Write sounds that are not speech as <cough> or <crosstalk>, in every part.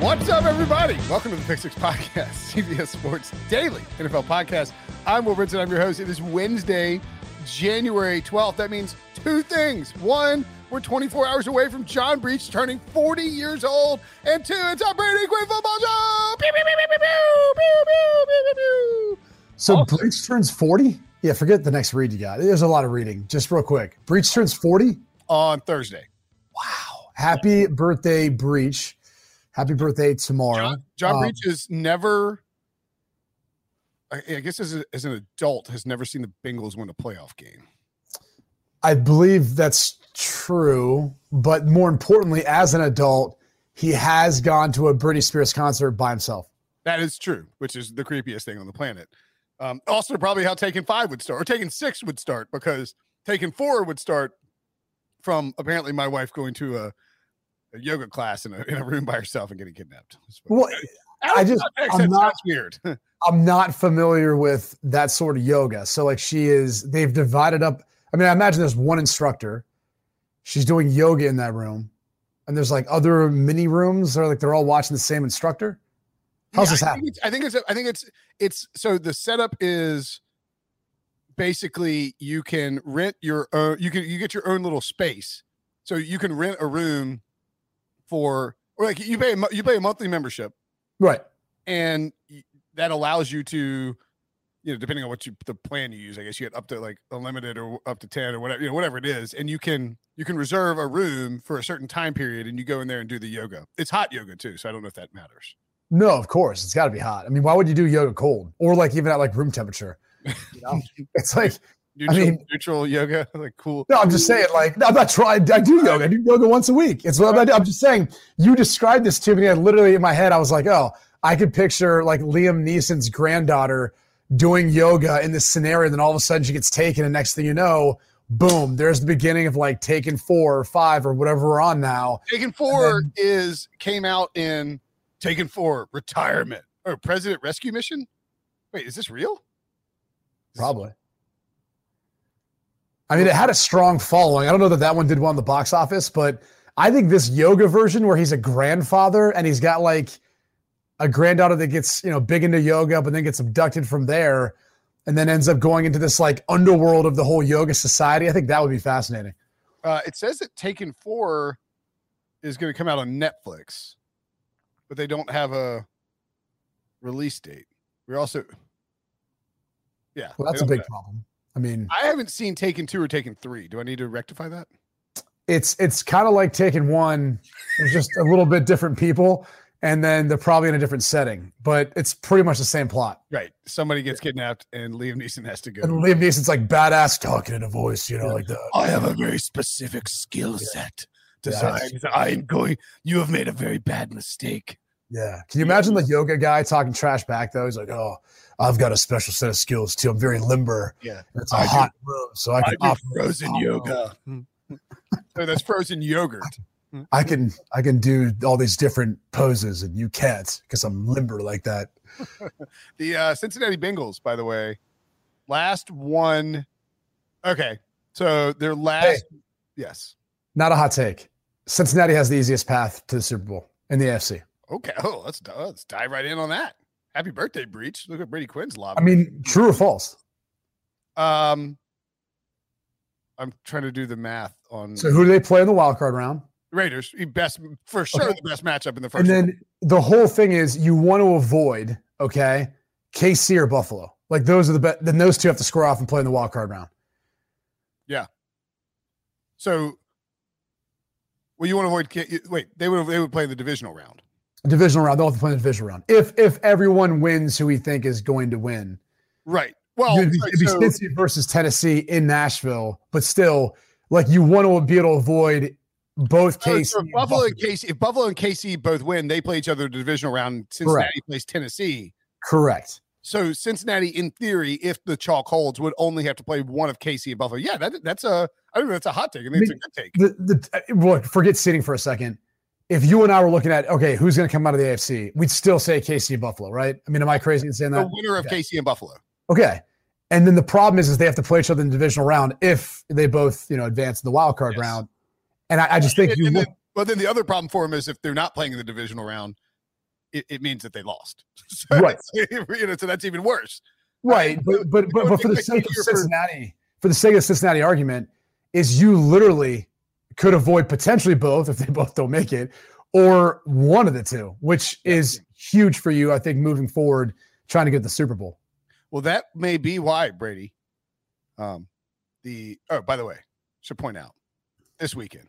What's up, everybody? Welcome to the Pick Six Podcast, <laughs> CBS Sports Daily NFL Podcast. I'm Will Brinson. I'm your host. It is Wednesday, January 12th. That means two things. One, we're 24 hours away from John Breech turning 40 years old. And two, it's our Brady Quinn football show. So. Breech turns 40? Yeah, forget the next read you got. There's a lot of reading. Just real quick. Breech turns 40? On Thursday. Wow. Happy birthday, Breech. Happy birthday tomorrow. John, John Um, Breech has never, I, I guess as, a, as an adult, has never seen the Bengals win a playoff game. I believe that's true. But more importantly, as an adult, he has gone to a Britney Spears concert by himself. That is true, which is the creepiest thing on the planet. Um, also, probably how Taken Five would start, or Taken Six would start, because Taken Four would start from apparently my wife going to a, a yoga class in a, in a room by herself and getting kidnapped. Well, I just I'm not- weird. <laughs> I'm not familiar with that sort of yoga. So, like, she is, they've divided up. I mean, I imagine there's one instructor. She's doing yoga in that room. And there's like other mini rooms or like they're all watching the same instructor. How's Yeah, this I happen? think, I think it's I think it's it's so the setup is basically you can rent your own you can you get your own little space. So you can rent a room for or like you pay a, you pay a monthly membership Right. and that allows you to you know depending on what you the plan you use i guess you get up to like unlimited or up to 10 or whatever you know whatever it is and you can you can reserve a room for a certain time period and you go in there and do the yoga it's hot yoga too so i don't know if that matters No, of course. It's got to be hot. I mean, why would you do yoga cold or like even at like room temperature? <laughs> You know? it's like, neutral, mean- neutral yoga <laughs> like cool no, I'm just saying, like, no, I'm not trying. I do yoga. I do yoga once a week. It's what I do. I'm just saying, you described this to me. And literally in my head, I was like, oh, I could picture like Liam Neeson's granddaughter doing yoga in this scenario. And then all of a sudden she gets taken. And next thing you know, boom, there's the beginning of like taking four or five or whatever we're on now. taken four is came out in taken four retirement or president rescue mission wait is this real Probably. I mean, it had a strong following. I don't know that that one did well in the box office, but I think this yoga version where he's a grandfather and he's got like a granddaughter that gets, you know, big into yoga, but then gets abducted from there and then ends up going into this like underworld of the whole yoga society. I think that would be fascinating. Uh, it says that Taken Four is going to come out on Netflix, but they don't have a release date. We're also, yeah, Well, that's a big have- problem. I mean, I haven't seen Taken Two or Taken Three. Do I need to rectify that? it's it's kind of like taking one, there's just a little bit different people, and then they're probably in a different setting, but it's pretty much the same plot. Right. Somebody gets kidnapped, and Liam Neeson has to go. And Liam Neeson's like badass talking in a voice, you know, Yeah. like the I have a very specific skill set Yeah, designed. I am going. You have made a very bad mistake. Yeah. Can you imagine the yoga guy talking trash back though? He's like, "Oh, I've got a special set of skills too. I'm very limber. Yeah. It's a I do- hot room, so I I can do operate frozen hot yoga. <laughs> so that's frozen yogurt. I can I can do all these different poses, and you can't because I'm limber like that. <laughs> The uh, Cincinnati Bengals, by the way, last one. Okay, so their last. Yes. Not a hot take. Cincinnati has the easiest path to the Super Bowl in the AFC. Okay. <laughs> Oh, let's let's dive right in on that. Happy birthday, Breech! Look at Brady Quinn's lob. I mean, true or false? um, I'm trying to do the math on So who do they play in the wild card round? Raiders. Best for sure, Okay. the best matchup in the first. And then the whole thing is you want to avoid, okay, KC or Buffalo. Like those are the best. Then those two have to score off and play in the wild card round. Yeah. So, well, you want to avoid? K- Wait, they would they would play the divisional round. Divisional round. They'll have to play the divisional round. If if everyone wins who we think is going to win. Right. Well, it'd be, it'd be so- Cincy versus Tennessee in Nashville, but still, like you want to be able to avoid both cases. so Buffalo and KC, if Buffalo and KC both win, they play each other in the divisional round. Cincinnati plays Tennessee. Correct. So Cincinnati, in theory, if the chalk holds, would only have to play one of KC and Buffalo. Yeah, that, that's a I don't know that's a hot take. I think it's a good take. The the uh, look, forget sitting for a second. If you and I were looking at okay, who's going to come out of the AFC, we'd still say KC and Buffalo, right? I mean, am I crazy in saying that? The that? winner of Okay. KC and Buffalo. Okay. And then the problem is, is they have to play each other in the divisional round if they both, you know, advance in the wild card Yes. round. And I, I just think And- you and look, then, but then the other problem for them is if they're not playing in the divisional round, it, it means that they lost. <laughs> So Right. <laughs> you know, so that's even worse. right, um, but but <laughs> but, but for the sake of here for- Cincinnati, for the sake of Cincinnati argument, is you literally could avoid potentially both if they <laughs> both don't make it, or one of the two, which is huge for you, I think, moving forward, trying to get the Super Bowl. Well, that may be why Brady. Um, the oh, by the way, should point out this weekend,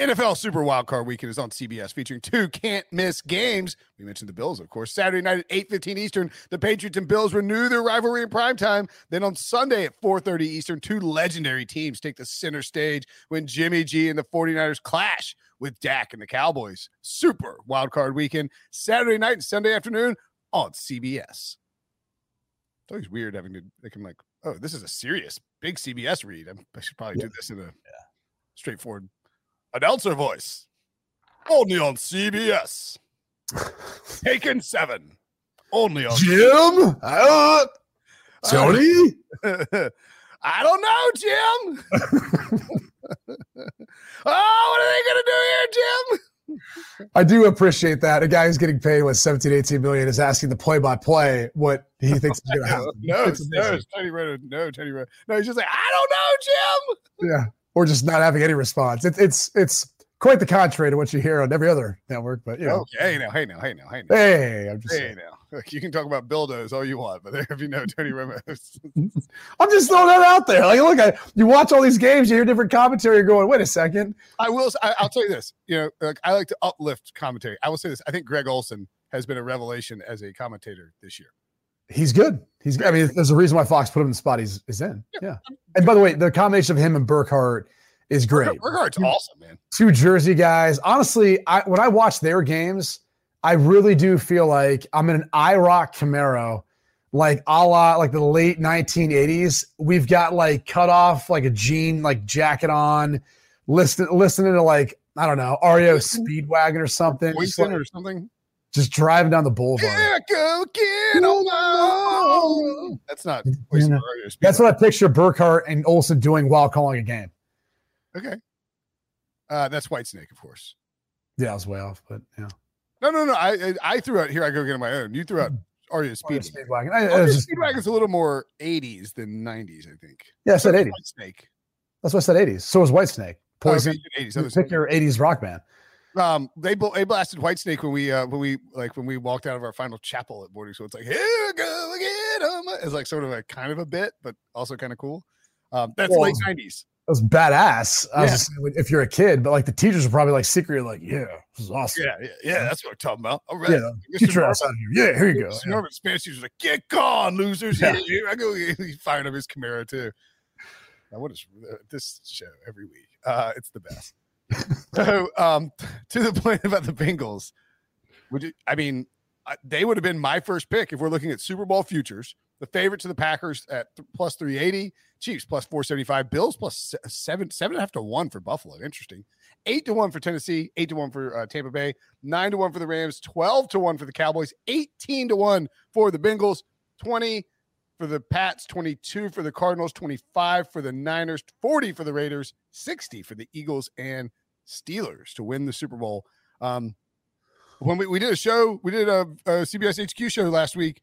NFL Super Wild Card Weekend is on CBS, featuring two can't miss games. We mentioned the Bills, of course. Saturday night at eight fifteen Eastern, the Patriots and Bills renew their rivalry in prime time. Then on Sunday at four thirty Eastern, two legendary teams take the center stage when Jimmy G and the 49ers clash with Dak and the Cowboys. Super Wild Card Weekend, Saturday night and Sunday afternoon on CBS. It's always weird having to like I'm like, oh, this is a serious big CBS read. I'm, I should probably do this in a straightforward announcer voice. Only on CBS. <laughs> Taken seven. Only on Jim, uh, Tony, <laughs> I don't know, Jim. <laughs> oh, what are they gonna do here, Jim? I do appreciate that. A guy who's getting paid what 17, 18 million is asking the play by play what he thinks is going to happen. No, no, Tony Romo. No, Tony Romo. No, he's just like, I don't know, Jim. Yeah. Or just not having any response. It's it's it's quite the contrary to what you hear on every other network. But you know, Okay, hey now, hey now, hey now, hey now. hey, I'm just Hey saying. now, <laughs> you can talk about buildos all you want, but <laughs> if you know Tony Romo, <laughs> I'm just throwing that out there. Like, look, I, you watch all these games, you hear different commentary, you're going, wait a second. I will. I, will tell you this. You know, like I like to uplift commentary. I will say this. I think Greg Olsen has been a revelation as a commentator this year. He's good. He's. I mean, there's a reason why Fox put him in the spot he's, he's in. Yeah. And by the way, the combination of him and Burkhardt is great. Burkhardt's awesome, man. two Jersey guys. Honestly, I when I watch their games, I really do feel like I'm in an IROC Camaro, like a la like the late 1980s. We've got like cut off like a jean like jacket on, listen, listening to like I don't know REO <laughs> Speedwagon or something, Poison like, or something. Just driving down the boulevard. Yeah, go get on. That's not. Or REO That's what I picture Burkhardt and Olsen doing while calling a game. Okay. Uh, that's Whitesnake, of course. Yeah, I was way off, but yeah. No, no, no. I I, I threw out here. I go get on my own. You threw out REO REO Speed. Speedwagon. I, was just, Speedwagon's a little more 80s than 90s, I think. yeah, I said 80s. Snake. That's what I said 80s. So was Whitesnake. Poison. 80s. You pick your 80s rock band. Um, they they blasted Whitesnake when we uh when we like when we walked out of our final chapel at boarding. So it's like here we go again. um," It's like sort of a kind of a bit, but also kind of cool. Um, that's Well, late nineties. That was badass. I was just saying, if you're a kid, but like the teachers are probably like secretly like, yeah, this is awesome. Yeah, yeah, yeah. That's what I'm talking about. All right, Yeah, Get your ass out of here. Yeah, here you go. Mr. Yeah. Norman Spanish teacher's like, get gone, losers. Yeah. Yeah. Here I go. He's firing up his Camaro too. Now, what is uh, this show every week? Uh, it's the best. <laughs> so, um, <laughs> to the point about the Bengals, would you? I mean, they would have been my first pick if we're looking at Super Bowl futures. The favorite to the Packers at th- plus three eighty, Chiefs plus four seventy five, Bills plus se- seven seven and a half to one for Buffalo. Interesting. Eight to one for Tennessee, eight to one for uh, Tampa Bay, nine to one for the Rams, twelve to one for the Cowboys, eighteen to one for the Bengals, twenty for the Pats, twenty-two for the Cardinals, twenty-five for the Niners, forty for the Raiders, sixty for the Eagles and Steelers to win the Super Bowl. Um, when we, we did a show, we did a, a CBS HQ show last week,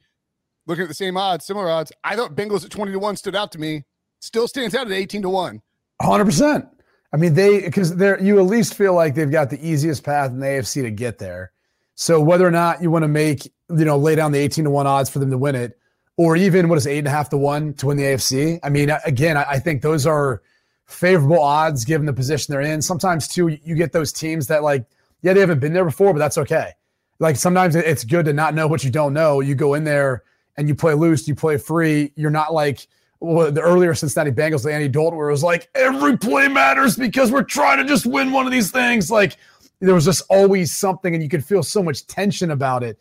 looking at the same odds, similar odds. I thought Bengals at twenty to one stood out to me. Still stands out at eighteen to one. Hundred percent. I mean, they because they're you at least feel like they've got the easiest path in the AFC to get there. So whether or not you want to make you know lay down the eighteen to one odds for them to win it, or even what is eight and a half to one to win the AFC. I mean, again, I, I think those are favorable odds given the position they're in. Sometimes too, you get those teams that like, yeah, they haven't been there before, but that's okay. Like sometimes it's good to not know what you don't know. You go in there and you play loose, you play free. You're not like well, the earlier Cincinnati Bengals, the Andy Dalton, where it was like every play matters because we're trying to just win one of these things. Like there was just always something, and you could feel so much tension about it.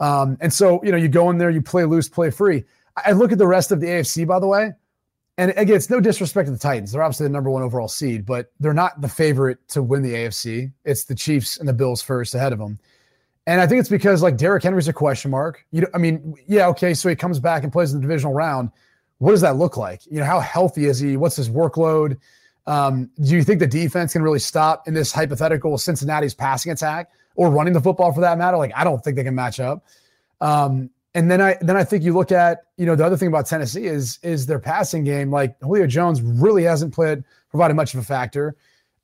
Um, and so, you know, you go in there, you play loose, play free. I look at the rest of the AFC, by the way, and again, it's no disrespect to the Titans. They're obviously the number one overall seed, but they're not the favorite to win the AFC. It's the Chiefs and the Bills first ahead of them. And I think it's because like Derrick Henry's a question mark. You know, I mean, yeah, okay, so he comes back and plays in the divisional round. What does that look like? You know, how healthy is he? What's his workload? Um, do you think the defense can really stop in this hypothetical Cincinnati's passing attack or running the football for that matter? Like, I don't think they can match up. Um, and then I then I think you look at you know the other thing about Tennessee is is their passing game. Like Julio Jones really hasn't played provided much of a factor.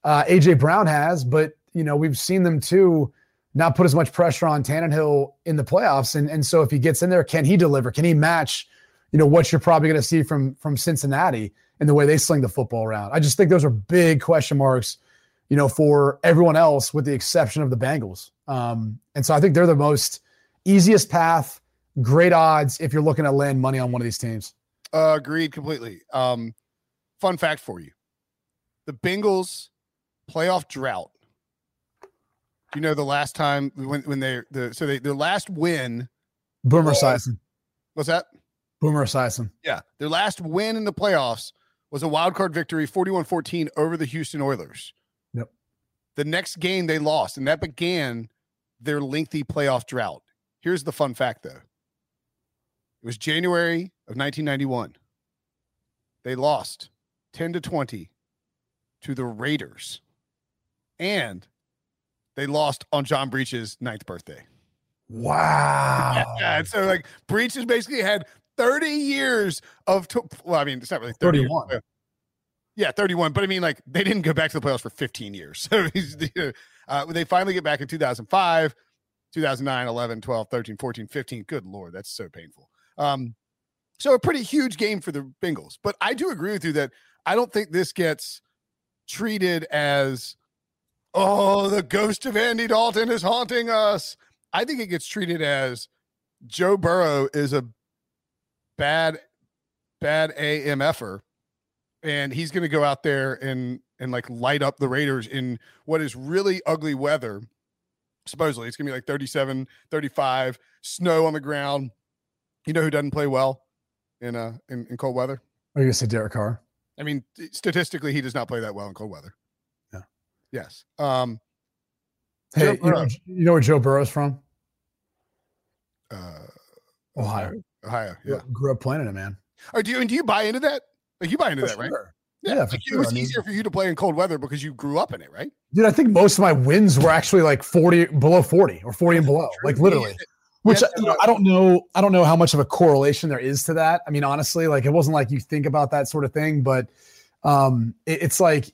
Uh, AJ Brown has, but you know we've seen them too not put as much pressure on Tannehill in the playoffs. And and so if he gets in there, can he deliver? Can he match? You know what you're probably going to see from from Cincinnati and the way they sling the football around. I just think those are big question marks. You know, for everyone else, with the exception of the Bengals. Um, and so I think they're the most easiest path great odds if you're looking to land money on one of these teams. Uh, agreed completely. Um, fun fact for you: the Bengals playoff drought. Do you know the last time when when they the so they their last win? Boomer Esiason. What's that? Boomer Esiason. Yeah, their last win in the playoffs was a wild card victory, 41-14 over the Houston Oilers. The next game they lost, and that began their lengthy playoff drought. Here's the fun fact, though. It was January of 1991. They lost 10 to 20 to the Raiders. And they lost on John Breech's ninth birthday. Wow. <laughs> Yeah, and so like Breech has basically had 30 years of to- well, I mean, it's not really 30 31. Years, yeah, 31. But I mean, like they didn't go back to the playoffs for 15 years. <laughs> So uh, they finally get back in 2005, 2009, 11, 12, 13, 14, 15. Good Lord, that's so painful. Um, so a pretty huge game for the Bengals. But I do agree with you that I don't think this gets treated as, oh, the ghost of Andy Dalton is haunting us. I think it gets treated as Joe Burrow is a bad, bad AMFer. And he's going to go out there and and like light up the Raiders in what is really ugly weather. Supposedly, it's going to be like 37, 35, snow on the ground you know who doesn't play well in uh in, in cold weather? Are you gonna say Derek Carr? I mean, statistically, he does not play that well in cold weather. Yeah. Yes. Um. Hey, you know, you know, where Joe Burrow's from? Uh, Ohio. Ohio. Yeah. Grew up playing it, man. Oh, do you and do you buy into that? Like you buy into For that, right? Yeah. Yeah, like for it was I mean- easier for you to play in cold weather because you grew up in it, right? Dude, I think most of my wins were actually like 40 below 40 or 40 and below. Like literally. Which Yeah, you know, I don't know. I don't know how much of a correlation there is to that. I mean, honestly, like it wasn't like you think about that sort of thing, but um, it- it's like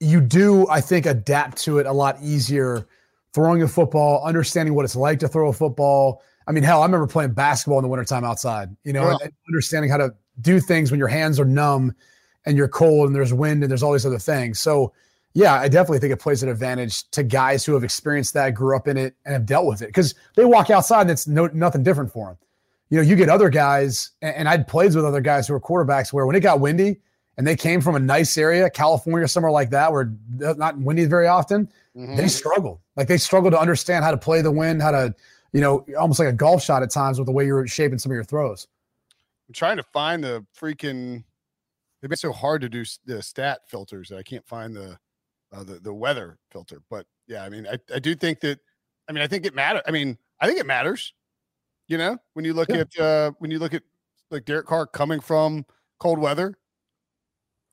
you do. I think adapt to it a lot easier. Throwing a football, understanding what it's like to throw a football. I mean, hell, I remember playing basketball in the wintertime outside. You know, Yeah. and- and understanding how to do things when your hands are numb and you're cold and there's wind and there's all these other things. So yeah, I definitely think it plays an advantage to guys who have experienced that, grew up in it, and have dealt with it because they walk outside and it's no nothing different for them. You know, you get other guys, and, and I'd played with other guys who were quarterbacks where when it got windy and they came from a nice area, California, somewhere like that, where not windy very often, Mhm. they struggled. Like they struggled to understand how to play the wind, how to, you know, almost like a golf shot at times with the way you're shaping some of your throws. I'm trying to find the freaking. They've been so hard to do the stat filters that I can't find the uh, the the weather filter. But yeah, I mean, I, I do think that. I mean, I think it matters. I mean, I think it matters. You know, when you look Yeah. at uh when you look at like Derek Carr coming from cold weather.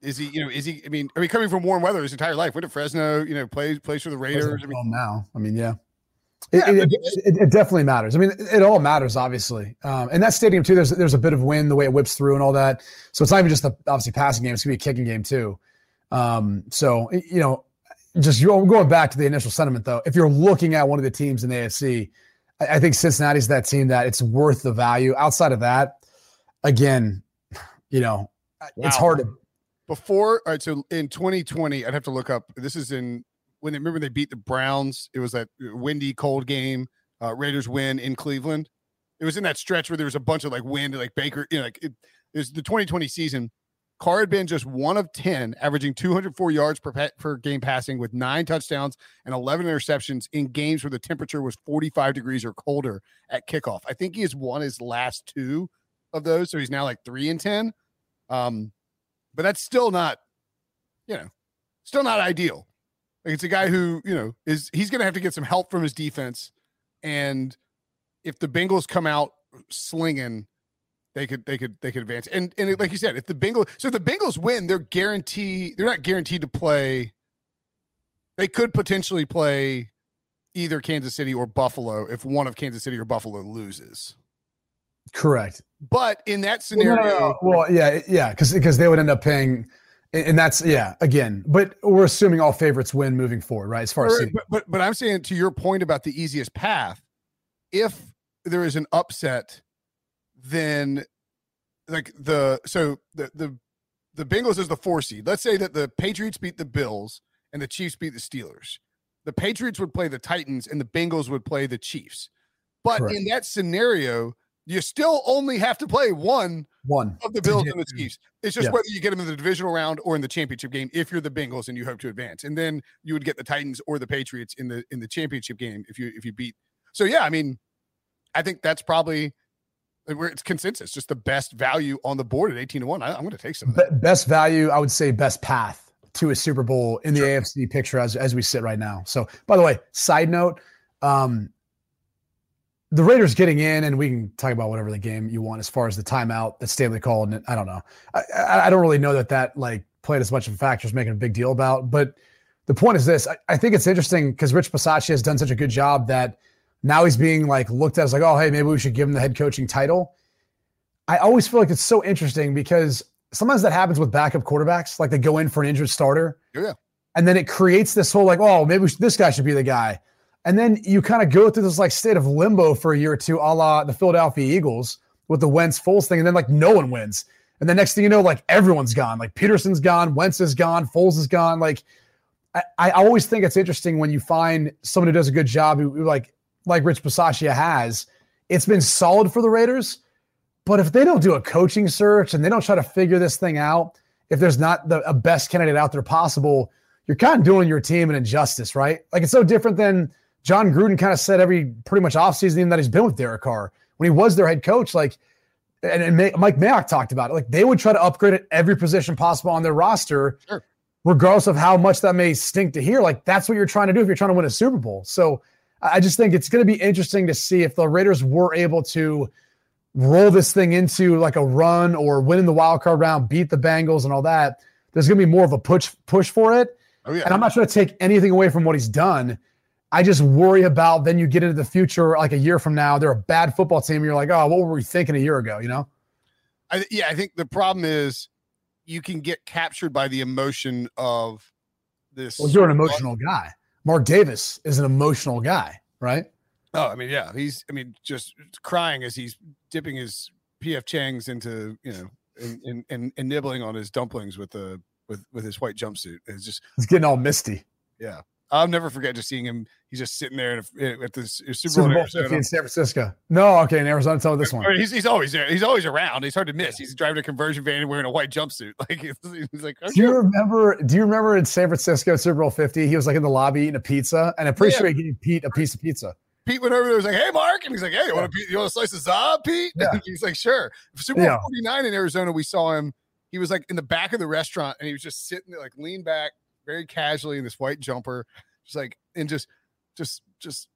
Is he, you know, is he, I mean, I mean, coming from warm weather his entire life, went to Fresno, you know, plays plays for the Raiders. I mean, now, I mean, yeah. It, Yeah, it, it, it- it definitely matters. I mean, it, all matters, obviously. Um, and that stadium too. There's there's a bit of wind, the way it whips through, and all that. So it's not even just the obviously passing game. It's gonna be a kicking game too. Um, so you know, just going back to the initial sentiment though. If you're looking at one of the teams in the AFC, I, I think Cincinnati's that team that it's worth the value. Outside of that, again, you know, it's hard to. before all right so in 2020 i'd have to look up this is in when they remember they beat the browns it was that windy cold game uh, raiders win in cleveland it was in that stretch where there was a bunch of like wind, like Baker, you know, like it, it was the 2020 season. Carr had been just one of 10, averaging 204 yards per, per game passing with nine touchdowns and 11 interceptions in games where the temperature was 45 degrees or colder at kickoff. I think he has won his last two of those. So he's now like three and 10. Um, but that's still not, you know, still not ideal. It's a guy who, you know, is he's going to have to get some help from his defense. And if the Bengals come out slinging, they could they could they could advance. And and like you said, if the Bengals so if the Bengals win, they're guaranteed they're not guaranteed to play. They could potentially play either Kansas City or Buffalo if one of Kansas City or Buffalo loses. Correct. But in that scenario, well, no, no, no. well yeah, yeah, because because they would end up paying, and that's yeah. Again, but we're assuming all favorites win moving forward, right? As far as but, but but I'm saying to your point about the easiest path, if there is an upset, then like the so the the the Bengals is the four seed. Let's say that the Patriots beat the Bills and the Chiefs beat the Steelers. The Patriots would play the Titans and the Bengals would play the Chiefs. But Correct. in that scenario, you still only have to play one one of the Bills and the Chiefs. It's just yeah. whether you get them in the divisional round or in the championship game if you're the Bengals and you hope to advance. And then you would get the Titans or the Patriots in the in the championship game if you if you beat. So yeah, I mean, I think that's probably where it's consensus, just the best value on the board at 18 to 1. I, am going to take some of that. Best value, I would say best path to a Super Bowl in the sure. AFC picture as, as we sit right now. So, by the way, side note, um, the Raiders getting in, and we can talk about whatever the game you want as far as the timeout that Staley called. And I don't know. I, I don't really know that that like played as much of a factor as making a big deal about. But the point is this: I, I think it's interesting because Rich Bisaccia has done such a good job that now he's being like looked at as like, oh, hey, maybe we should give him the head coaching title. I always feel like it's so interesting because sometimes that happens with backup quarterbacks, like they go in for an injured starter. Yeah. And then it creates this whole like, oh, maybe should, this guy should be the guy. And then you kind of go through this like state of limbo for a year or two, a la the Philadelphia Eagles with the Wentz Foles thing. And then like no one wins. And the next thing you know, like everyone's gone. Like Pederson's gone, Wentz is gone, Foles is gone. Like I, I always think it's interesting when you find someone who does a good job who, who like like Rich Bisaccia has, it's been solid for the Raiders. But if they don't do a coaching search and they don't try to figure this thing out, if there's not the a best candidate out there possible, you're kind of doing your team an injustice, right? Like it's so different than Jon Gruden kind of said every pretty much offseason that he's been with Derek Carr when he was their head coach. Like, and, and Mike Mayock talked about it. Like they would try to upgrade at every position possible on their roster, sure. regardless of how much that may stink to hear. Like that's what you're trying to do if you're trying to win a Super Bowl. So I just think it's going to be interesting to see if the Raiders were able to roll this thing into like a run or win in the wild card round, beat the Bengals and all that. There's going to be more of a push push for it. Oh, yeah. And I'm not trying to take anything away from what he's done. I just worry about then you get into the future, like a year from now, they're a bad football team. You're like, oh, what were we thinking a year ago? You know? I, yeah, I think the problem is you can get captured by the emotion of this. Well, you're an emotional guy. Mark Davis is an emotional guy, right? Oh, I mean, yeah, he's. I mean, just crying as he's dipping his PF Chang's into you know, and, and, and nibbling on his dumplings with the with with his white jumpsuit. It's just it's getting all misty. Yeah, I'll never forget just seeing him. He's just sitting there at the Super, Super Bowl in, in San Francisco. No, okay, in Arizona. Tell this one. He's, he's always there. He's always around. He's hard to miss. He's driving a conversion van and wearing a white jumpsuit. <laughs> Like he's like. Do you remember? Do you remember in San Francisco Super Bowl Fifty? He was like in the lobby eating a pizza, and I'm pretty yeah. sure he gave Pete a piece of pizza. Pete went over there. Was like, "Hey, Mark," and he's like, "Hey, you want a you want a slice of Zob, Pete?" Yeah. And <laughs> he's like, "Sure." Super Bowl yeah. Forty Nine in Arizona, we saw him. He was like in the back of the restaurant, and he was just sitting there, like lean back, very casually in this white jumper, just like and just, just, just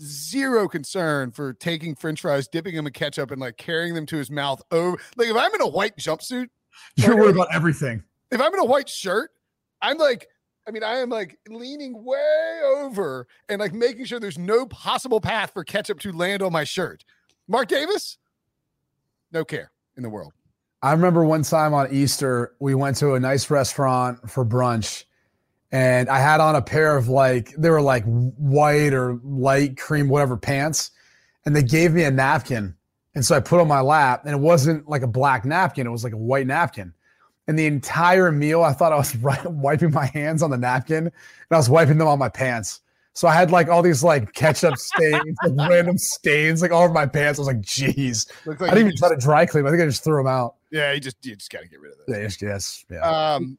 zero concern for taking French fries, dipping them in ketchup, and like carrying them to his mouth. Over, like if I'm in a white jumpsuit, you're worried about everything. If I'm in a white shirt, I'm like I mean, I am like leaning way over and like making sure there's no possible path for ketchup to land on my shirt. Mark Davis, no care in the world. I remember one time on Easter, we went to a nice restaurant for brunch, and I had on a pair of like, they were like white or light cream, whatever pants, and they gave me a napkin. And so I put on my lap, and it wasn't like a black napkin, it was like a white napkin. And the entire meal, I thought I was <laughs> wiping my hands on the napkin and I was wiping them on my pants. So I had like all these like ketchup stains, like <laughs> random stains, like all over my pants. I was like, "Jeez!" Looks I didn't even try to dry clean. I think I just threw them out. yeah, you just you just got to get rid of it. Yeah, yes, yes, yeah. Um,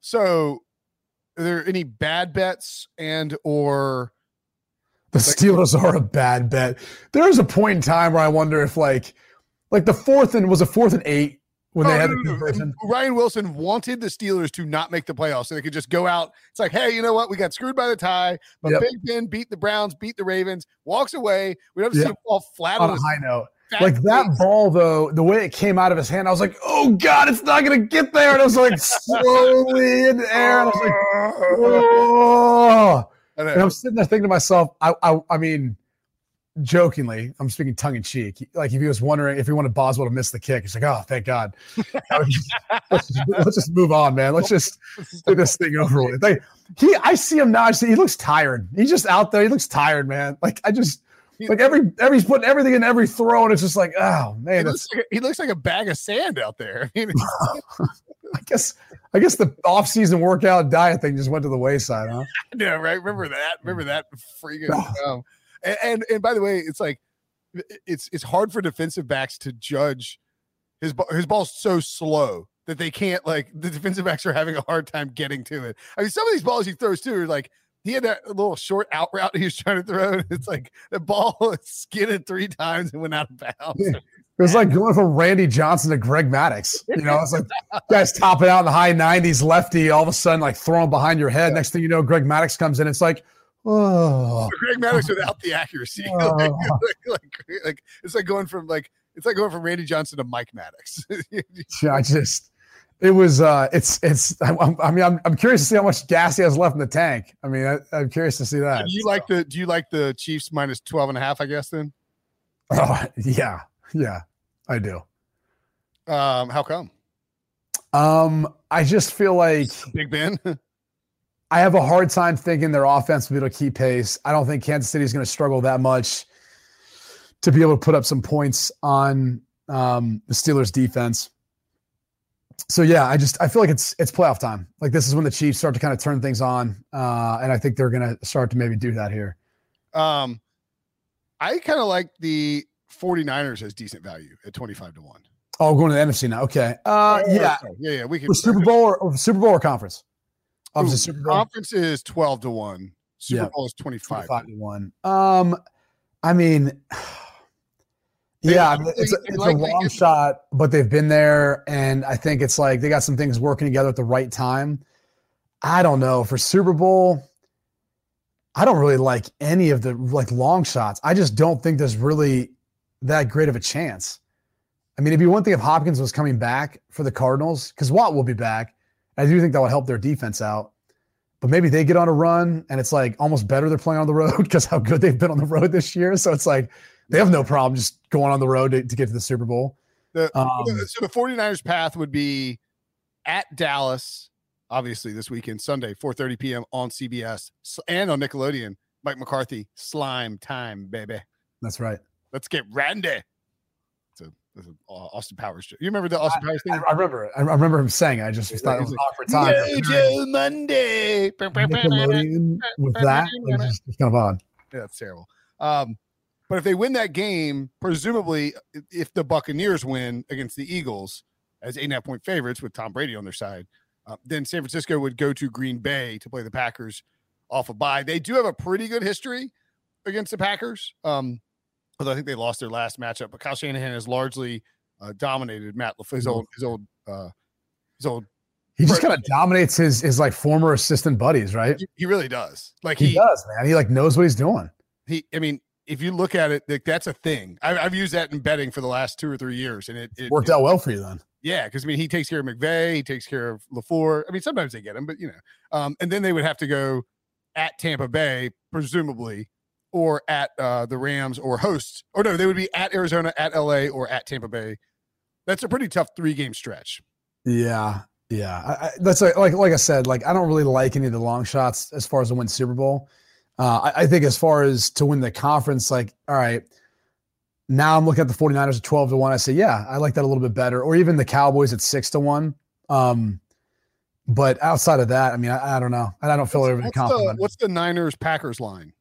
so are there any bad bets and or The Steelers are a bad bet. There was a point in time where I wonder if like like the fourth and was a fourth and eight when they Oh, had no, the no, no. conversion. Ryan Wilson wanted the Steelers to not make the playoffs so they could just go out. It's like, hey, you know what? We got screwed by the tie, but Yep. Big Ben beat the Browns, beat the Ravens, walks away. We don't see Yep. him fall flat On on a high note, like that ball though, the way it came out of his hand, I was like, "Oh God, it's not gonna get there!" And it was like <laughs> slowly in the air, and I was like, "Oh!" <laughs> I. And I'm sitting there thinking to myself, I, I, I mean, jokingly, I'm speaking tongue in cheek. Like if he was wondering if he wanted Boswell to miss the kick, he's like, "Oh, thank God." <laughs> let's, just, let's just move on, man. Let's just get this thing over with. Like he, I see him now. I see he looks tired. He's just out there. He looks tired, man. Like I just like every every he's putting everything in every throw, and it's just like, oh He man, looks, like a, he looks like a bag of sand out there. <laughs> I mean, <laughs> I guess I guess the off season workout diet thing just went to the wayside, huh? <laughs> yeah, right. Remember that? Remember that freaking. <sighs> Um, and, and and by the way, it's like it's it's hard for defensive backs to judge his his ball's so slow that they can't like the defensive backs are having a hard time getting to it. I mean, some of these balls he throws too are like he had that little short out route <laughs> he was trying to throw. And it's like the ball <laughs> skidded three times and went out of bounds. Yeah. It was like going from Randy Johnson to Greg Maddux. You know, it's like <laughs> guys topping out in the high 90s, lefty, all of a sudden like throwing behind your head. Next thing you know, Greg Maddux comes in. It's like, oh, Greg Maddux without the accuracy. Oh. like, like, like, it's like going from like it's like going from Randy Johnson to Mike Maddux. yeah, I just, it was, uh, it's, it's, <laughs> I, I mean, I'm, I'm curious to see how much gas he has left in the tank. I mean, I, I'm curious to see that. do you like the do you like the Chiefs minus 12 and a half, I guess then? Oh, <laughs> yeah, yeah, I do. Um, how come? Um, I just feel like Big Ben? <laughs> I have a hard time thinking their offense will be able to keep pace. I don't think Kansas City is going to struggle that much to be able to put up some points on um, the Steelers' defense. So yeah, I just I feel like it's it's playoff time. Like this is when the Chiefs start to kind of turn things on, uh, and I think they're going to start to maybe do that here. um I kind of like the 49ers as decent value at 25 to 1. Oh, going to the NFC now. Okay. Uh, yeah. Okay. Yeah, yeah, we can For Super Bowl or, or Super Bowl or conference? Obviously, Ooh, Super Bowl. Conference is 12 to 1. Super Yeah. Bowl is 25. 25 to 1. Um, I mean, They yeah, I mean, it's a, it's a long shot, but they've been there. And I think it's like they got some things working together at the right time. I don't know. For Super Bowl, I don't really like any of the like long shots. I just don't think there's really that great of a chance. I mean, it'd be one thing if Hopkins was coming back for the Cardinals, because Watt will be back. I do think that would help their defense out. But maybe they get on a run and it's like almost better they're playing on the road <laughs> because how good they've been on the road this year. So it's like they have no problem just going on the road to, to get to the Super Bowl. The, Um, so the 49ers path would be at Dallas, obviously this weekend, Sunday, 4:30 p.m. on CBS and on Nickelodeon. Mike McCarthy, slime time, baby. That's right. Let's get randy. It's a, it's a uh, Austin Powers. joke. You remember the Austin Powers thing? I, I remember it. I, I remember him saying it. I just thought it was an awkward time. Mojo Monday. Nickelodeon with that, like, just, it's kind of odd. Yeah, that's terrible. Um, but if they win that game, presumably, if the Buccaneers win against the Eagles as eight and a half point favorites with Tom Brady on their side, uh, then San Francisco would go to Green Bay to play the Packers off a bye. They do have a pretty good history against the Packers, um, although I think they lost their last matchup. But Kyle Shanahan has largely uh, dominated Matt LaFleur, his old, his old, uh, his old. He just kind of dominates his his like former assistant buddies, right? He, he really does. Like He, he, does, man. He like knows what he's doing. he i mean if you look at it like that's a thing I, i've used that in betting for the last two or three years and it, it Worked out well for you then. yeah because i mean he takes care of McVay he takes care of LaFleur. i mean sometimes they get him but you know um and then they would have to go at tampa bay presumably or at uh the rams or hosts or no they would be at arizona at la or at tampa bay that's a pretty tough three game stretch Yeah, yeah. I, I, that's like, like like I said. Like I don't really like any of the long shots as far as to win Super Bowl. Uh, I, I think as far as to win the conference, like all right, now I'm looking at the 49ers at 12 to one. I say, yeah, I like that a little bit better. Or even the Cowboys at six to one. Um, But outside of that, I mean, I, I don't know. And I don't feel overly confident. what's the Niners Packers line?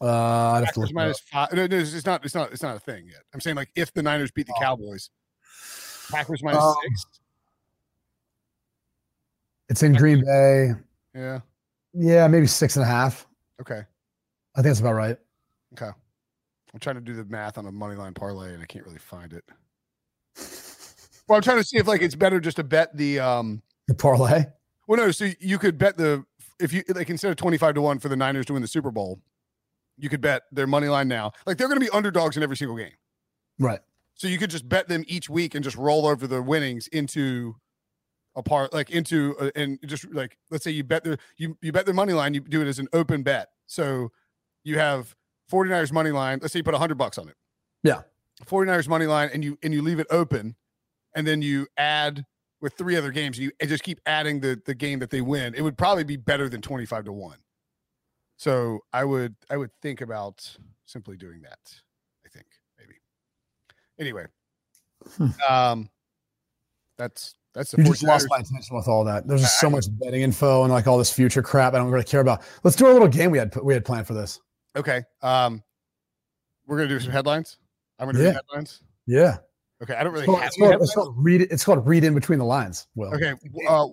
uh, I'd have to Packers up. minus five. No, no, it's not. It's not. It's not a thing yet. I'm saying like if the Niners beat the Oh. Cowboys, Packers minus Um, six. It's in Green Bay. Yeah. Yeah, maybe six and a half. Okay. I think that's about right. Okay. I'm trying to do the math on a money line parlay and I can't really find it. Well, I'm trying to see if like it's better just to bet the um The parlay. well no, so you could bet the if you like instead of 25 to 1 for the Niners to win the Super Bowl, you could bet their money line now. Like they're gonna be underdogs in every single game. Right. So you could just bet them each week and just roll over the winnings into a part like into a, and just like let's say you bet the you you bet their money line, you do it as an open bet. So you have 49ers money line, let's say you put 100 bucks on it. Yeah. 49ers money line and you and you leave it open and then you add with three other games you and just keep adding the the game that they win. It would probably be better than 25 to 1. So I would I would think about simply doing that. I think maybe. Anyway, Hmm. um, that's that's the You just lost my attention with all that. There's just so much betting info and like all this future crap I don't really care about. Let's do a little game we had we had planned for this. Okay, um, we're gonna do some headlines. I'm gonna Yeah. do headlines. Yeah. Okay, I don't really It's called, have it's called, it's called read it. It's called read in between the lines. Will. Okay, uh,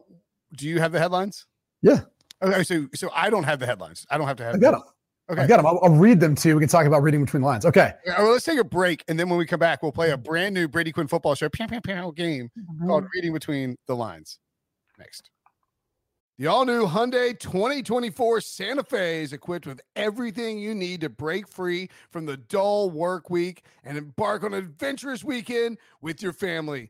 do you have the headlines? Yeah. Okay, so so I don't have the headlines. I don't have to have. I got them. Okay. I've got them. I'll, I'll read them to you. We can talk about reading between the lines. Okay. Okay, well, let's take a break, and then when we come back, we'll play a brand new Brady Quinn football show pew, pew, pew, game mm-hmm. called Reading Between the Lines. Next. The all new Hyundai 2024 Santa Fe is equipped with everything you need to break free from the dull work week and embark on an adventurous weekend with your family.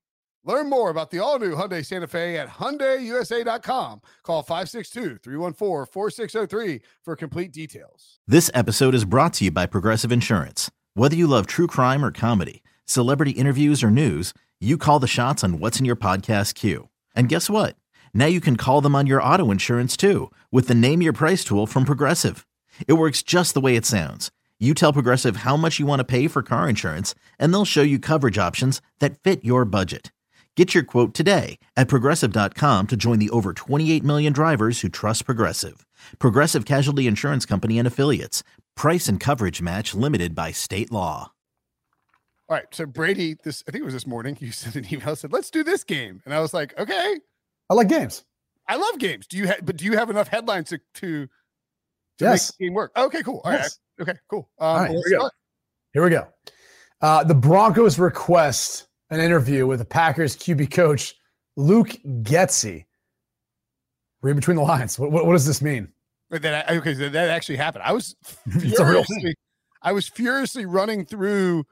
Learn more about the all new Hyundai Santa Fe at HyundaiUSA.com. Call 562 314 4603 for complete details. This episode is brought to you by Progressive Insurance. Whether you love true crime or comedy, celebrity interviews or news, you call the shots on what's in your podcast queue. And guess what? Now you can call them on your auto insurance too with the Name Your Price tool from Progressive. It works just the way it sounds. You tell Progressive how much you want to pay for car insurance, and they'll show you coverage options that fit your budget. Get your quote today at progressive.com to join the over 28 million drivers who trust Progressive. Progressive Casualty Insurance Company and Affiliates. Price and coverage match limited by state law. All right. So Brady, this I think it was this morning, <laughs> you sent an email said, let's do this game. And I was like, okay, I like games. I love games. Do you have but do you have enough headlines to to, to Yes. make the game work? Okay, cool. All right. Yes. Okay, cool. Um, right, well, here we go. Here we go. Uh, the Broncos request an interview with the Packers QB coach Luke Getsy. Read between the lines. What, what, what does this mean? That okay, that actually happened. I was <laughs> It's a real thing. furiously, I was furiously running through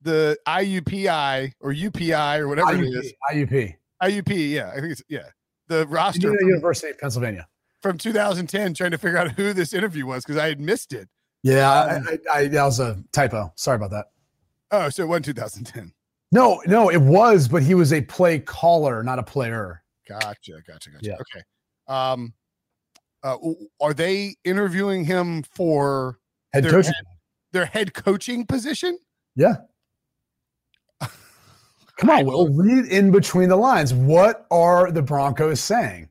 the IUPI or UPI or whatever it IUP. is. IUP. IUP, yeah, I think it's yeah. The roster Indiana University of Pennsylvania. from 2010, trying to figure out who this interview was because I had missed it. Yeah, Um, I, I, I, that was a typo. Sorry about that. Oh, so it wasn't 2010. No, no, it was, but he was a play caller, not a player. Gotcha, gotcha, gotcha. Yeah. Okay. Um, uh, are they interviewing him for Head Their coach. their head coaching position? Yeah. <laughs> Come on, Will. Read in between the lines. What are the Broncos saying?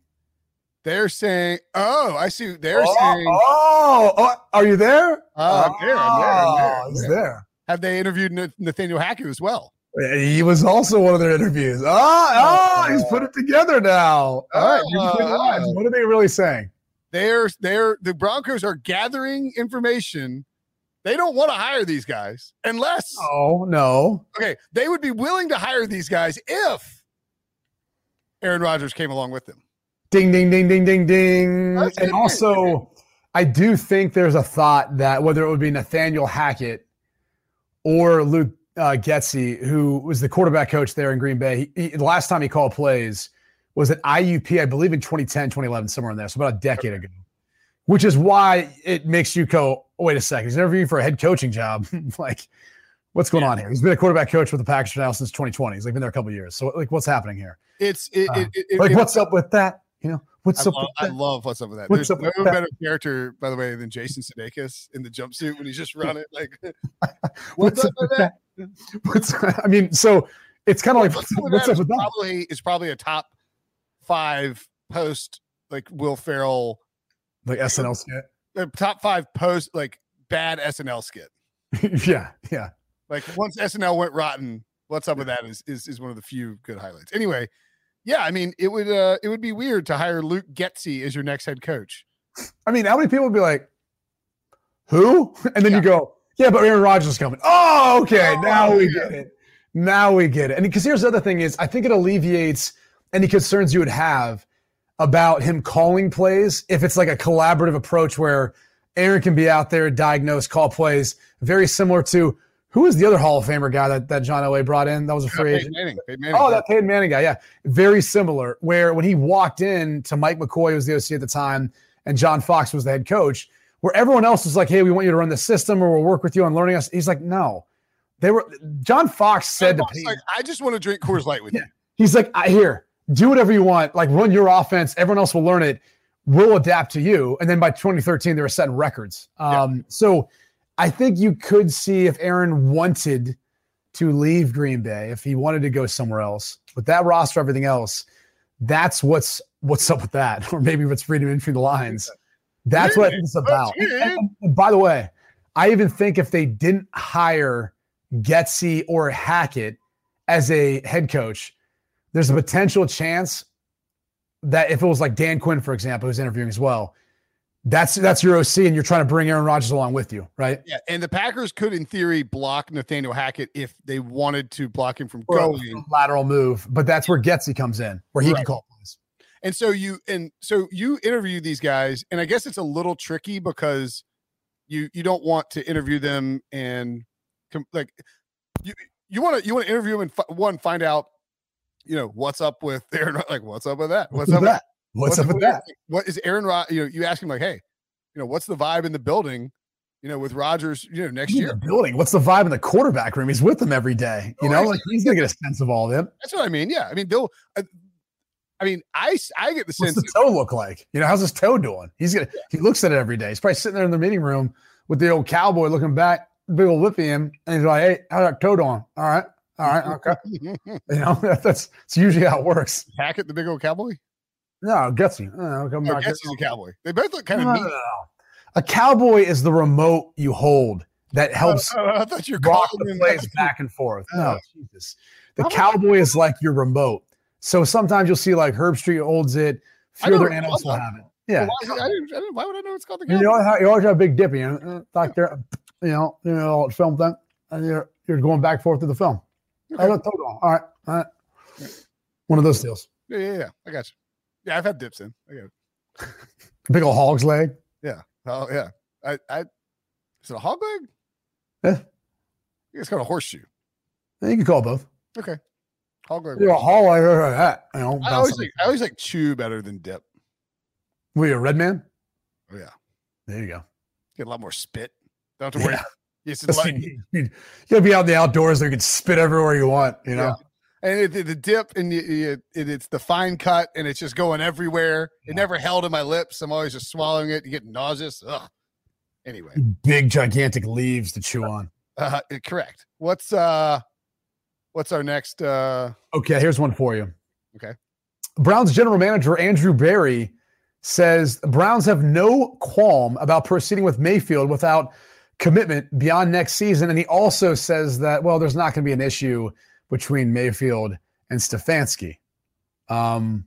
They're saying, "Oh, I see." They're oh, saying, oh, oh, are you there? Oh, I'm there, I'm there, I'm there, Oh, he's there. there. "Have they interviewed Nathaniel Hackett as well?" He was also one of their interviews. Oh, oh, he's put it together now. All right, read between the lines. Oh. What are they really saying? They're they're the Broncos are gathering information. They don't want to hire these guys unless Oh no, okay, they would be willing to hire these guys if Aaron Rodgers came along with them. Ding, ding, ding, ding, ding, ding. That's and also, I do think there's a thought that whether it would be Nathaniel Hackett or Luke uh, Getsy, who was the quarterback coach there in Green Bay, he, he- the last time he called plays was at IUP, I believe in 2010, 2011, somewhere in there. So about a decade ago, which is why it makes you go, oh, wait a second. He's interviewing for a head coaching job. <laughs> like, what's going on here? He's been a quarterback coach with the Packers now since 2020. He's like been there a couple years. So, like, what's happening here? It's it, Uh, it, it, Like, what's up with that? You know, what's I up love, I love what's up with that. What's There's up no with that? better character, by the way, than Jason Sudeikis in the jumpsuit when he's just <laughs> running like. <laughs> What's up with that? <laughs> What's I mean, so it's kind of like what's, what's up with that? Probably is probably a top five post like Will Ferrell, Like SNL skit. The top five post like bad SNL skit. <laughs> yeah, yeah. Like once SNL went rotten, what's up with that is is is one of the few good highlights. Anyway, yeah, I mean it would uh it would be weird to hire Luke Getsy as your next head coach. I mean, how many people would be like, "Who?" <laughs> And then Yeah. you go, "Yeah, but Aaron Rodgers is coming." Oh, okay. Oh, now we yeah. get it. Now we get it. And because here's the other thing is, I think it alleviates any concerns you would have about him calling plays if it's like a collaborative approach where Aaron can be out there, diagnose, call plays, very similar to who is the other Hall of Famer guy that, that John Elway brought in? That was a free Peyton agent. Manning, Manning. Oh, that Peyton Manning guy. Yeah. Very similar. Where when he walked in to Mike McCoy, who was the OC at the time, and John Fox was the head coach, where everyone else was like, hey, we want you to run the system or we'll work with you on learning us. He's like, no. They were John Fox said to Fox like, I just want to drink Coors Light with you. he's like, I here, do whatever you want. Like run your offense. Everyone else will learn it. We'll adapt to you. And then by 2013, they were setting records. Um, so I think you could see if Aaron wanted to leave Green Bay, if he wanted to go somewhere else with that roster, everything else, that's what's what's up with that. <laughs> Or maybe reading in between the lines. That's what it's about. And- by the way, I even think if they didn't hire Getsy or Hackett as a head coach, there's a potential chance that if it was like Dan Quinn, for example, who's interviewing as well, that's that's your OC, and you're trying to bring Aaron Rodgers along with you, right? Yeah, and the Packers could, in theory, block Nathaniel Hackett if they wanted to block him from Or a going. lateral move, but that's where Getsy comes in, where he can call plays. And so you and so you interview these guys, and I guess it's a little tricky because you you don't want to interview them and like you you want to you want to interview them and fi- one find out you know what's up with <laughs> Aaron like what's up with that What's, what's, up with that? What's, up with that? what is Aaron Rod you know you ask him like hey you know what's the vibe in the building you know with Rodgers you know next He's year the building. What's the vibe in the quarterback room? He's with them every day. You know, like he's gonna get a sense of all of them. that's what I mean yeah I mean they'll uh, I mean I I get the What's sense the toe look like? You know, how's his toe doing? He's gonna he looks at it every day. He's probably sitting there in the meeting room with the old cowboy looking back, big old lippy him, and he's like, Hey, how's that toe doing? All right, all right, okay. <laughs> You know, <laughs> that's that's usually how it works. Hack Hackett the big old cowboy No, Getsy. Oh, come oh, back. Getsy's a cowboy they both look kind No, of no, neat no, no. A cowboy is the remote you hold that oh, helps Oh, I thought you were calling the plays back and forth. No, Oh. Jesus. The cowboy is like your remote. So sometimes you'll see like Herbstreit holds it. Few other animals will have it. Yeah. Why, I didn't, I didn't, why would I know it's called the You, always have, you always have a big dippy, you know, uh, back there, you know, you know, film thing, and you're you're going back and forth through the film. Okay. I look total. All right, all right. One of those deals. Yeah, yeah, yeah. I got you. Yeah, I've had dips in. I got it. Big old hog's leg. Yeah. Oh yeah. I, I is it a hog leg? Yeah. I think it's called a horseshoe. Yeah, You can call both. Okay. Hog leg. You're a horseshoe. hog leg like that. You know, I always like I always like chew better than dip. Were you a red man? Oh yeah. There you go. Get a lot more spit. Don't have to worry. Yeah. <laughs> <laughs> It's like, you, you gotta be out in the outdoors. You can spit everywhere you want. You know. and it, the, the dip and you, you, it, it's the fine cut and it's just going everywhere. Yeah. It never held in my lips. I'm always just swallowing it. You get nauseous. Ugh. Anyway, Big gigantic leaves to chew on. uh, correct. What's uh, what's our next? uh Okay, here's one for you. Okay. Browns general manager Andrew Berry says Browns have no qualm about proceeding with Mayfield without commitment beyond next season. And he also says that, well, there's not going to be an issue between Mayfield and Stefanski. Um,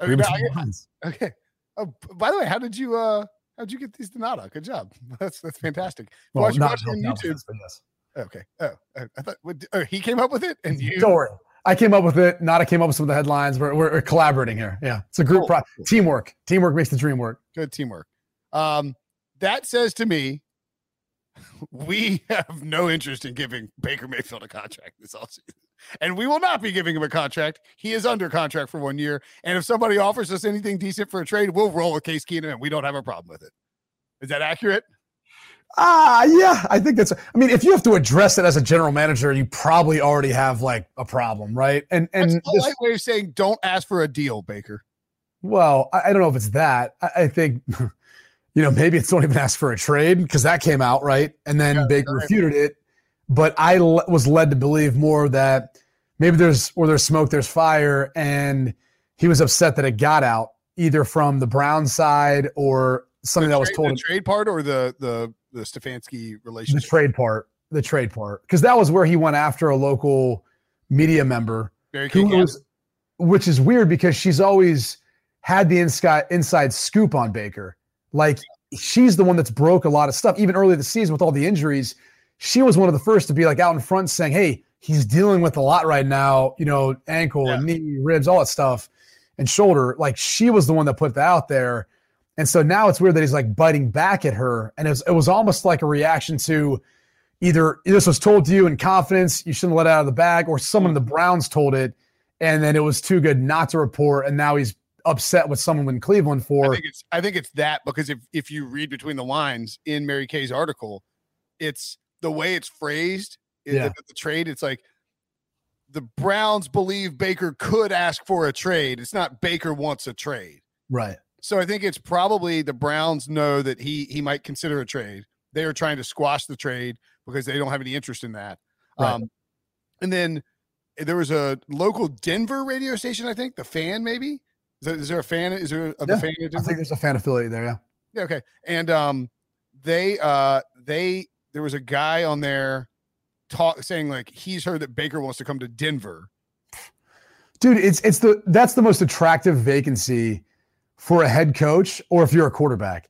I read mean, between I- the lines. <laughs> Okay. Oh, by the way, how did you uh how'd you get these Donata? Good job. <laughs> That's that's fantastic. Well, watch, not watch on YouTube. yes. Okay. Oh, oh, I thought what, oh, he came up with it, and you. Don't worry. I came up with it. Not I came up with some of the headlines. We're, we're, we're collaborating here. Yeah, it's a group Cool. pro- teamwork. Teamwork makes the dream work. Good teamwork. Um, that says to me, <laughs> we have no interest in giving Baker Mayfield a contract this offseason. And we will not be giving him a contract. He is under contract for one year. And if somebody offers us anything decent for a trade, we'll roll with Case Keenum and we don't have a problem with it. Is that accurate? Ah, yeah, I think that's. I mean, if you have to address it as a general manager, you probably already have like a problem, right? And and That's this- way of saying don't ask for a deal, Baker. Well, I, I don't know if it's that. I, I think, <laughs> you know, maybe it's don't even ask for a trade because that came out right, and then Yeah, Baker right. refuted it. But I l- was led to believe more that maybe there's where there's smoke, there's fire, and he was upset that it got out either from the Brown side or something The that was told the him trade part or the the the Stefanski relationship. the trade part, the trade part, because that was where he went after a local media member was, which is weird because she's always had the inside inside scoop on Baker. Like she's the one that's broke a lot of stuff. Even early this season with all the injuries, she was one of the first to be like out in front saying, "Hey, he's dealing with a lot right now. You know, ankle and knee, ribs, all that stuff, and shoulder." Like she was the one that put that out there. And so now it's weird that he's like biting back at her, and it was, it was almost like a reaction to either this was told to you in confidence, you shouldn't let it out of the bag, or someone in the mm-hmm. Browns told it, and then it was too good not to report, and now he's upset with someone in Cleveland for. I think it's I think it's that because if if you read between the lines in Mary Kay's article, it's the way it's phrased. Yeah. the, the trade. It's like the Browns believe Baker could ask for a trade. It's not Baker wants a trade. right. So I think it's probably the Browns know that he he might consider a trade. They are trying to squash the trade because they don't have any interest in that. Right. Um, and then there was a local Denver radio station. I think the fan maybe. Is there, is there a fan? Is there a, Yeah, fan? I think there's a fan affiliate there. Yeah. Yeah, okay. And um they uh they there was a guy on there talk saying like he's heard that Baker wants to come to Denver. dude it's it's the that's the most attractive vacancy for a head coach or if you're a quarterback.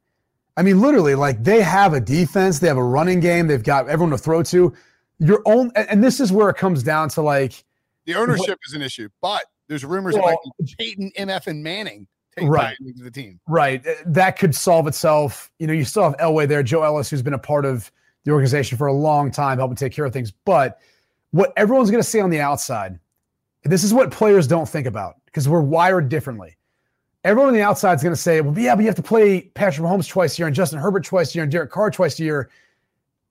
I mean literally like they have a defense they have a running game they've got everyone to throw to. Your own and this is where it comes down to like The ownership is an issue, but there's rumors Well, about Peyton, MF, and Manning take Right. Into the team. right. That could solve itself. You know you still have elway there joe ellis who's been a part of the organization for a long time helping take care of things. But what everyone's going to say on the outside this is what players don't think about because we're wired differently everyone on the outside is going to say, well, yeah, but you have to play Patrick Mahomes twice a year and Justin Herbert twice a year and Derek Carr twice a year.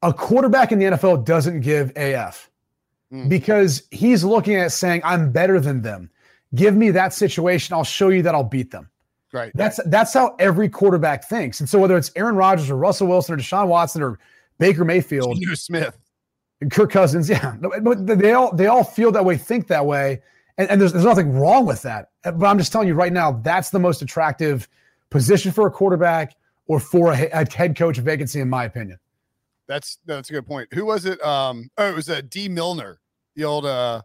A quarterback in the NFL doesn't give AF Mm. because he's looking at saying, I'm better than them. Give me that situation. I'll show you that I'll beat them. Right. That's that's how every quarterback thinks. And so whether it's Aaron Rodgers or Russell Wilson or Deshaun Watson or Baker Mayfield, Geno Smith. and Kirk Cousins, <laughs> yeah, they all they all feel that way, think that way, and, and there's there's nothing wrong with that. But I'm just telling you right now, that's the most attractive position for a quarterback or for a, a head coach vacancy, in my opinion. That's that's a good point. Who was it? Um oh it was uh, Dee Milliner, the old uh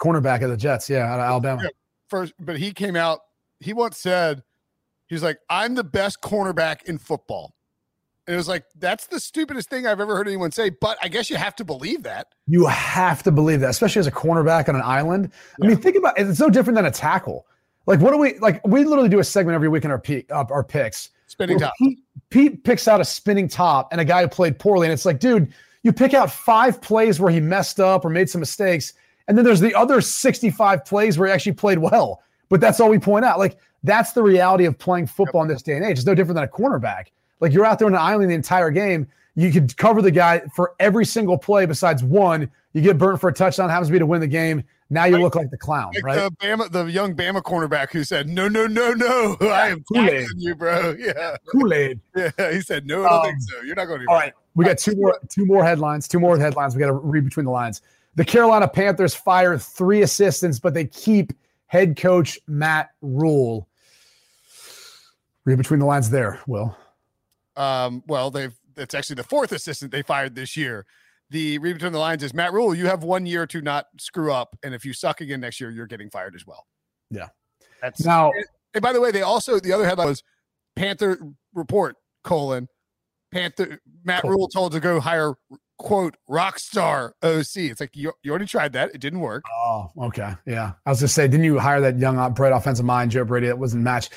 Cornerback of the Jets, yeah, out of Alabama. Yeah. first but he came out, he once said, he's like, I'm the best cornerback in football. And it was like, that's the stupidest thing I've ever heard anyone say, but I guess you have to believe that. You have to believe that, especially as a cornerback on an island. I mean, think about it. It's no different than a tackle. Like, what do we like? We literally do a segment every week in our peak, uh, our picks. Spinning top. Pete, Pete picks out a spinning top and a guy who played poorly, and it's like, dude, you pick out five plays where he messed up or made some mistakes, and then there's the other 65 plays where he actually played well. But that's all we point out. Like, that's the reality of playing football in this day and age. It's no different than a cornerback. Like, you're out there on an island the entire game. You could cover the guy for every single play besides one. You get burnt for a touchdown, happens to be to win the game. Now you Like- look like the clown, Like right? the Bama, the young Bama cornerback who said, "No, no, no, no, <laughs> I am Kool-Aid. you, bro." <laughs> Yeah, Kool-Aid. <laughs> yeah. He said, "No, I don't think Um, so. You're not going to." All right, we got two more two more headlines. Two more headlines. We got to read between the lines. The Carolina Panthers fire three assistants, but they keep head coach Matt Rhule. Read between the lines there, Will. Um, well, they've it's actually the fourth assistant they fired this year. The read between the lines is Matt Rhule. You have one year to not screw up, and if you suck again next year, you're getting fired as well. Yeah. That's Now, And by the way, they also the other headline was Panther report colon Panther Matt Colon. Rhule told to go hire quote rock star OC. It's like you, you already tried that. It didn't work. Oh, okay. Yeah. I was just say, didn't you hire that young, bright offensive mind, Joe Brady, that wasn't matched?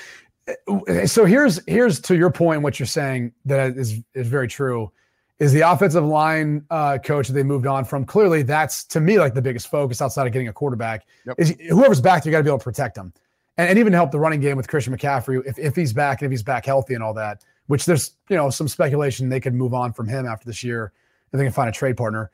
Uh, so here's here's to your point, what you're saying that is is very true. Is the offensive line uh, coach that they moved on from? Clearly, that's to me like the biggest focus outside of getting a quarterback. Yep. Is whoever's back, you got to be able to protect them, and, and even help the running game with Christian McCaffrey if if he's back and if he's back healthy and all that. Which there's you know some speculation they could move on from him after this year if they can find a trade partner.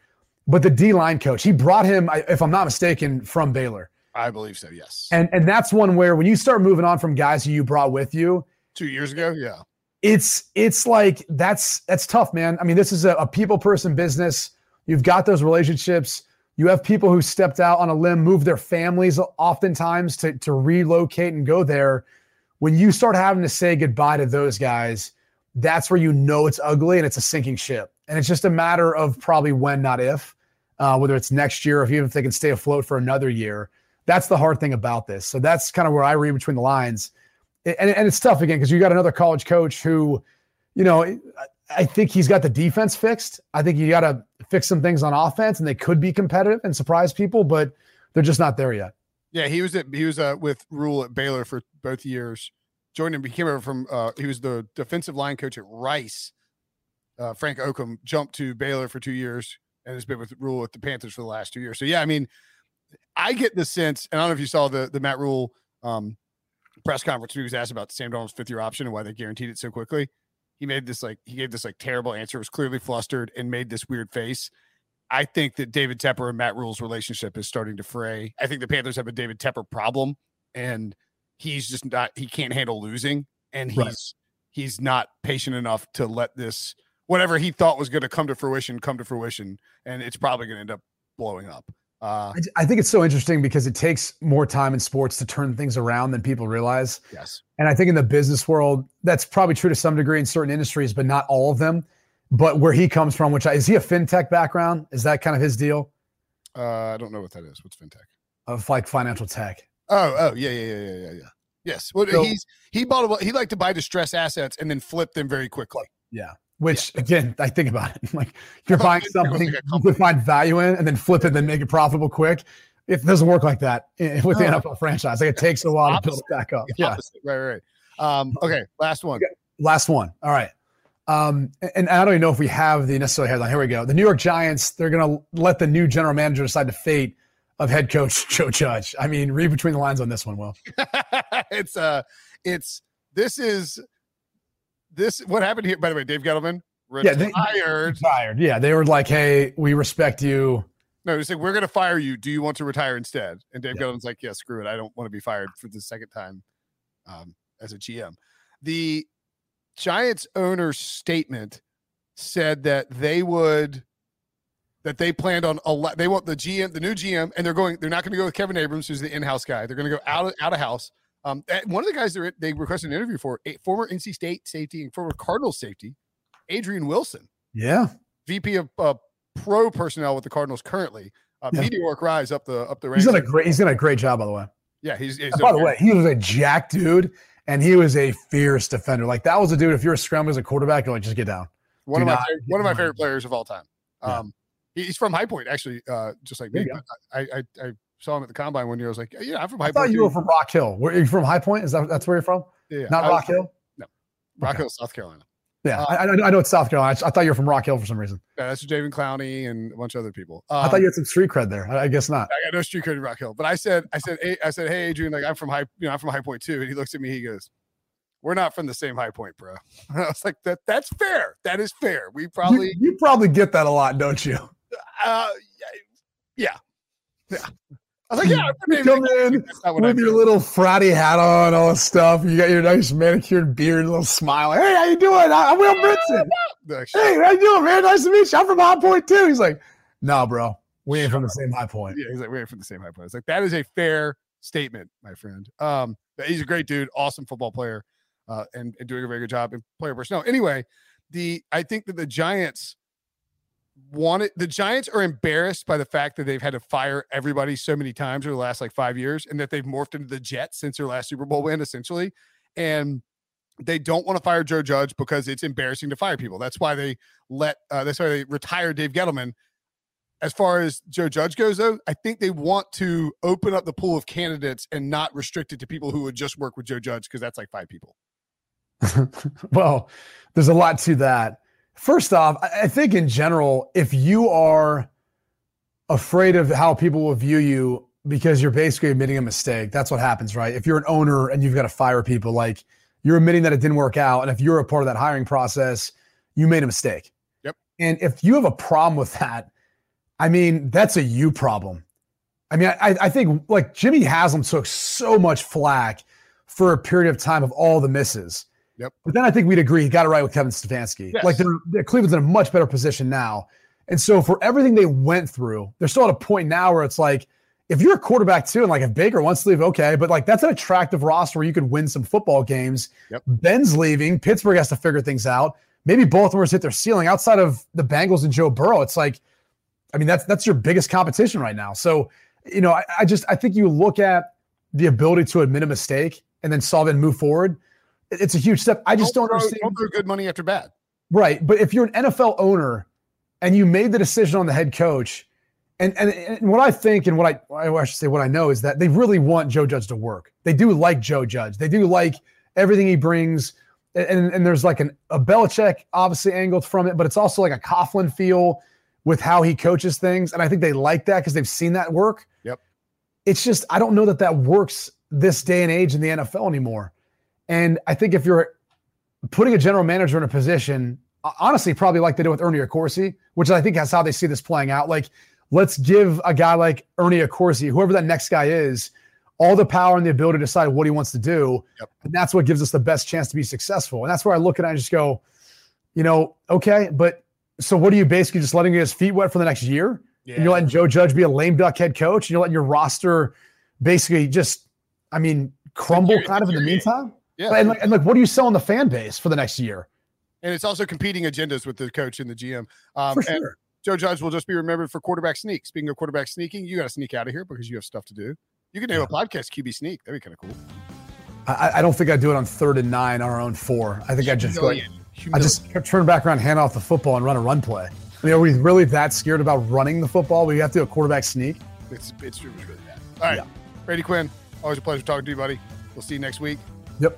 But the D line coach, he brought him, if I'm not mistaken, from Baylor. I believe so. Yes. And and that's one where when you start moving on from guys who you brought with you, two years ago, yeah, it's it's like that's that's tough, man. I mean, this is a, a people person business. You've got those relationships. You have people who stepped out on a limb, moved their families oftentimes to to relocate and go there. When you start having to say goodbye to those guys, that's where you know it's ugly and it's a sinking ship. And it's just a matter of probably when, not if, uh, whether it's next year or if even if they can stay afloat for another year. That's the hard thing about this. So that's kind of where I read between the lines. And, and it's tough again because you got another college coach who, you know, I think he's got the defense fixed. I think you got to fix some things on offense, and they could be competitive and surprise people, but they're just not there yet. Yeah, he was at he was uh, with Rhule at Baylor for both years. Joined him. He came over from uh, he was the defensive line coach at Rice. Uh, Frank Okam jumped to Baylor for two years and has been with Rhule with the Panthers for the last two years. So yeah, I mean, I get the sense, and I don't know if you saw the the Matt Rhule um, press conference. He was asked about Sam Darnold's fifth year option and why they guaranteed it so quickly. He made this like he gave this like terrible answer. Was clearly flustered and made this weird face. I think that David Tepper and Matt Rhule's relationship is starting to fray. I think the Panthers have a David Tepper problem, and he's just not. He can't handle losing, and he's right. he's not patient enough to let this whatever he thought was going to come to fruition come to fruition, and it's probably going to end up blowing up. Uh, I, I think it's so interesting because it takes more time in sports to turn things around than people realize. Yes. And I think in the business world, that's probably true to some degree in certain industries, but not all of them. But where he comes from, which I, is he a fintech background? Is that kind of his deal? Uh, I don't know what that is. What's fintech? Of like financial tech. Oh, oh, yeah, yeah, yeah, yeah, yeah, yeah. Yes. Well, so, he's he bought a, he liked to buy distressed assets and then flip them very quickly. Yeah. Which yeah. again, I think about it. <laughs> Like you're buying something you could find value in and then flip it and then make it profitable quick. It doesn't work like that with the NFL franchise. Like it takes a while to build it back up. Yeah. Right, right. Um, okay, last one. Okay. Last one. All right. Um, and I don't even know if we have the necessary headline. Here we go. The New York Giants, they're gonna let the new general manager decide the fate of head coach <laughs> Joe Judge. I mean, read between the lines on this one, Will. <laughs> it's uh it's this is this what happened here. By the way, Dave Gettleman retired. Yeah, they, retired. Yeah, they were like, "Hey, we respect you." No, he said, "We're going to fire you. Do you want to retire instead?" And Dave yeah. Gettleman's like, "Yeah, screw it. I don't want to be fired for the second time um, as a GM." The Giants owner's statement said that they would that they planned on a they want the GM, the new GM, and they're going. They're not going to go with Kevin Abrams, who's the in-house guy. They're going to go out of, out of house. Um, one of the guys they they requested an interview for, a former NC State safety and former Cardinals safety, Adrian Wilson. Yeah, VP of uh, pro personnel with the Cardinals currently. Uh, yeah. Meteoric rise up the up the ranks. He's done a great. He's done a great job, by the way. Yeah, he's. he's by the way, he was a jack dude, and he was a fierce defender. Like that was a dude. If you're a scrum as a quarterback, you're like, just get down. One Do of my one of my favorite players of all time. Um, yeah. he's from High Point, actually, uh, just like me. I, I, I saw him at the combine one year. I was like, yeah, I'm from High I Point. you were from Rock Hill. Where are you from High Point? Is that that's where you're from? Yeah. Not Rock Hill? No. Rock okay. Hill, South Carolina. Yeah, uh, I, I, know it's South Carolina. I, thought you were from Rock Hill for some reason. Yeah, that's Javen Clowney and a bunch of other people. Um, I thought you had some street cred there. I, I guess not. I got no street cred in Rock Hill, but I said, I said, hey, I said, hey, Adrian, like I'm from High, you know, I'm from High Point too. And he looks at me, he goes, "We're not from the same High Point, bro." <laughs> I was like, "That that's fair. That is fair. We probably you, you probably get that a lot, don't you?" Uh, yeah, yeah. I was like, yeah, you come in with your little fratty hat on, all this stuff. You got your nice manicured beard, little smile. Hey, how you doing? I'm Will Brinson. hey, how you doing, man? Nice to meet you. I'm from High Point too. He's like, no, bro, we ain't from the same High Point. Yeah, he's like, we ain't from the same High Point. It's like that is a fair statement, my friend. Um, he's a great dude, awesome football player, uh, and, and doing a very good job in player personnel. Anyway, the I think that the Giants wanted the Giants are embarrassed by the fact that they've had to fire everybody so many times over the last like five years and that they've morphed into the Jets since their last Super Bowl win, essentially. And they don't want to fire Joe Judge because it's embarrassing to fire people. That's why they let uh, that's why they retired Dave Gettleman. As far as Joe Judge goes, though, I think they want to open up the pool of candidates and not restrict it to people who would just work with Joe Judge because that's like five people. <laughs> well, there's a lot to that. First off, I think in general, if you are afraid of how people will view you because you're basically admitting a mistake, that's what happens, right? If you're an owner and you've got to fire people, like you're admitting that it didn't work out. And if you're a part of that hiring process, you made a mistake. Yep. And if you have a problem with that, I mean, that's a you problem. I mean, I, I think like Jimmy Haslam took so much flack for a period of time of all the misses. Yep. But then I think we'd agree he got it right with Kevin Stefanski. Yes. Like they're, they're, Cleveland's in a much better position now. And so for everything they went through, they're still at a point now where it's like, if you're a quarterback too, and like if Baker wants to leave, okay, but like that's an attractive roster where you could win some football games. Yep. Ben's leaving. Pittsburgh has to figure things out. Maybe Baltimore's hit their ceiling outside of the Bengals and Joe Burrow. It's like, I mean, that's that's your biggest competition right now. So, you know, I, I just I think you look at the ability to admit a mistake and then solve it and move forward. It- It's a huge step. I just don't, throw, understand. Don't throw good money after bad. Right. But if you're an NFL owner and you made the decision on the head coach, and, and, and what I think and what I, I should say, what I know is that they really want Joe Judge to work. They do like Joe Judge. They do like everything he brings. And, and there's like an, a Belichick obviously angled from it, but it's also like a Coughlin feel with how he coaches things. And I think they like that because they've seen that work. Yep. It's just, I don't know that that works this day and age in the NFL anymore. And I think if you're putting a general manager in a position, honestly, probably like they did with Ernie Accorsi, which I think that's how they see this playing out. Like, let's give a guy like Ernie Accorsi, whoever that next guy is, all the power and the ability to decide what he wants to do. Yep. And that's what gives us the best chance to be successful. And that's where I look at it and just go, you know, okay, but so what are you basically just letting his feet wet for the next year? Yeah. And you're letting Joe Judge be a lame duck head coach, and you're letting your roster basically just, I mean, crumble kind of in the meantime. Yeah. And like, and like, what are you sell selling the fan base for the next year? and it's also competing agendas with the coach and the GM. Um, For and sure. Joe Judge will just be remembered for quarterback sneak. Speaking of quarterback sneaking, you got to sneak out of here because you have stuff to do. You can name a podcast QB sneak. That'd be kind of cool. I, I don't think I'd do it on third and nine on our own four. I think I'd just go, I just turn back around, hand off the football, and run a run play. I mean, are we really that scared about running the football? We have to do a quarterback sneak. it's it's really, really bad. All right, Yeah. Brady Quinn, always a pleasure talking to you, buddy. We'll see you next week. Yep.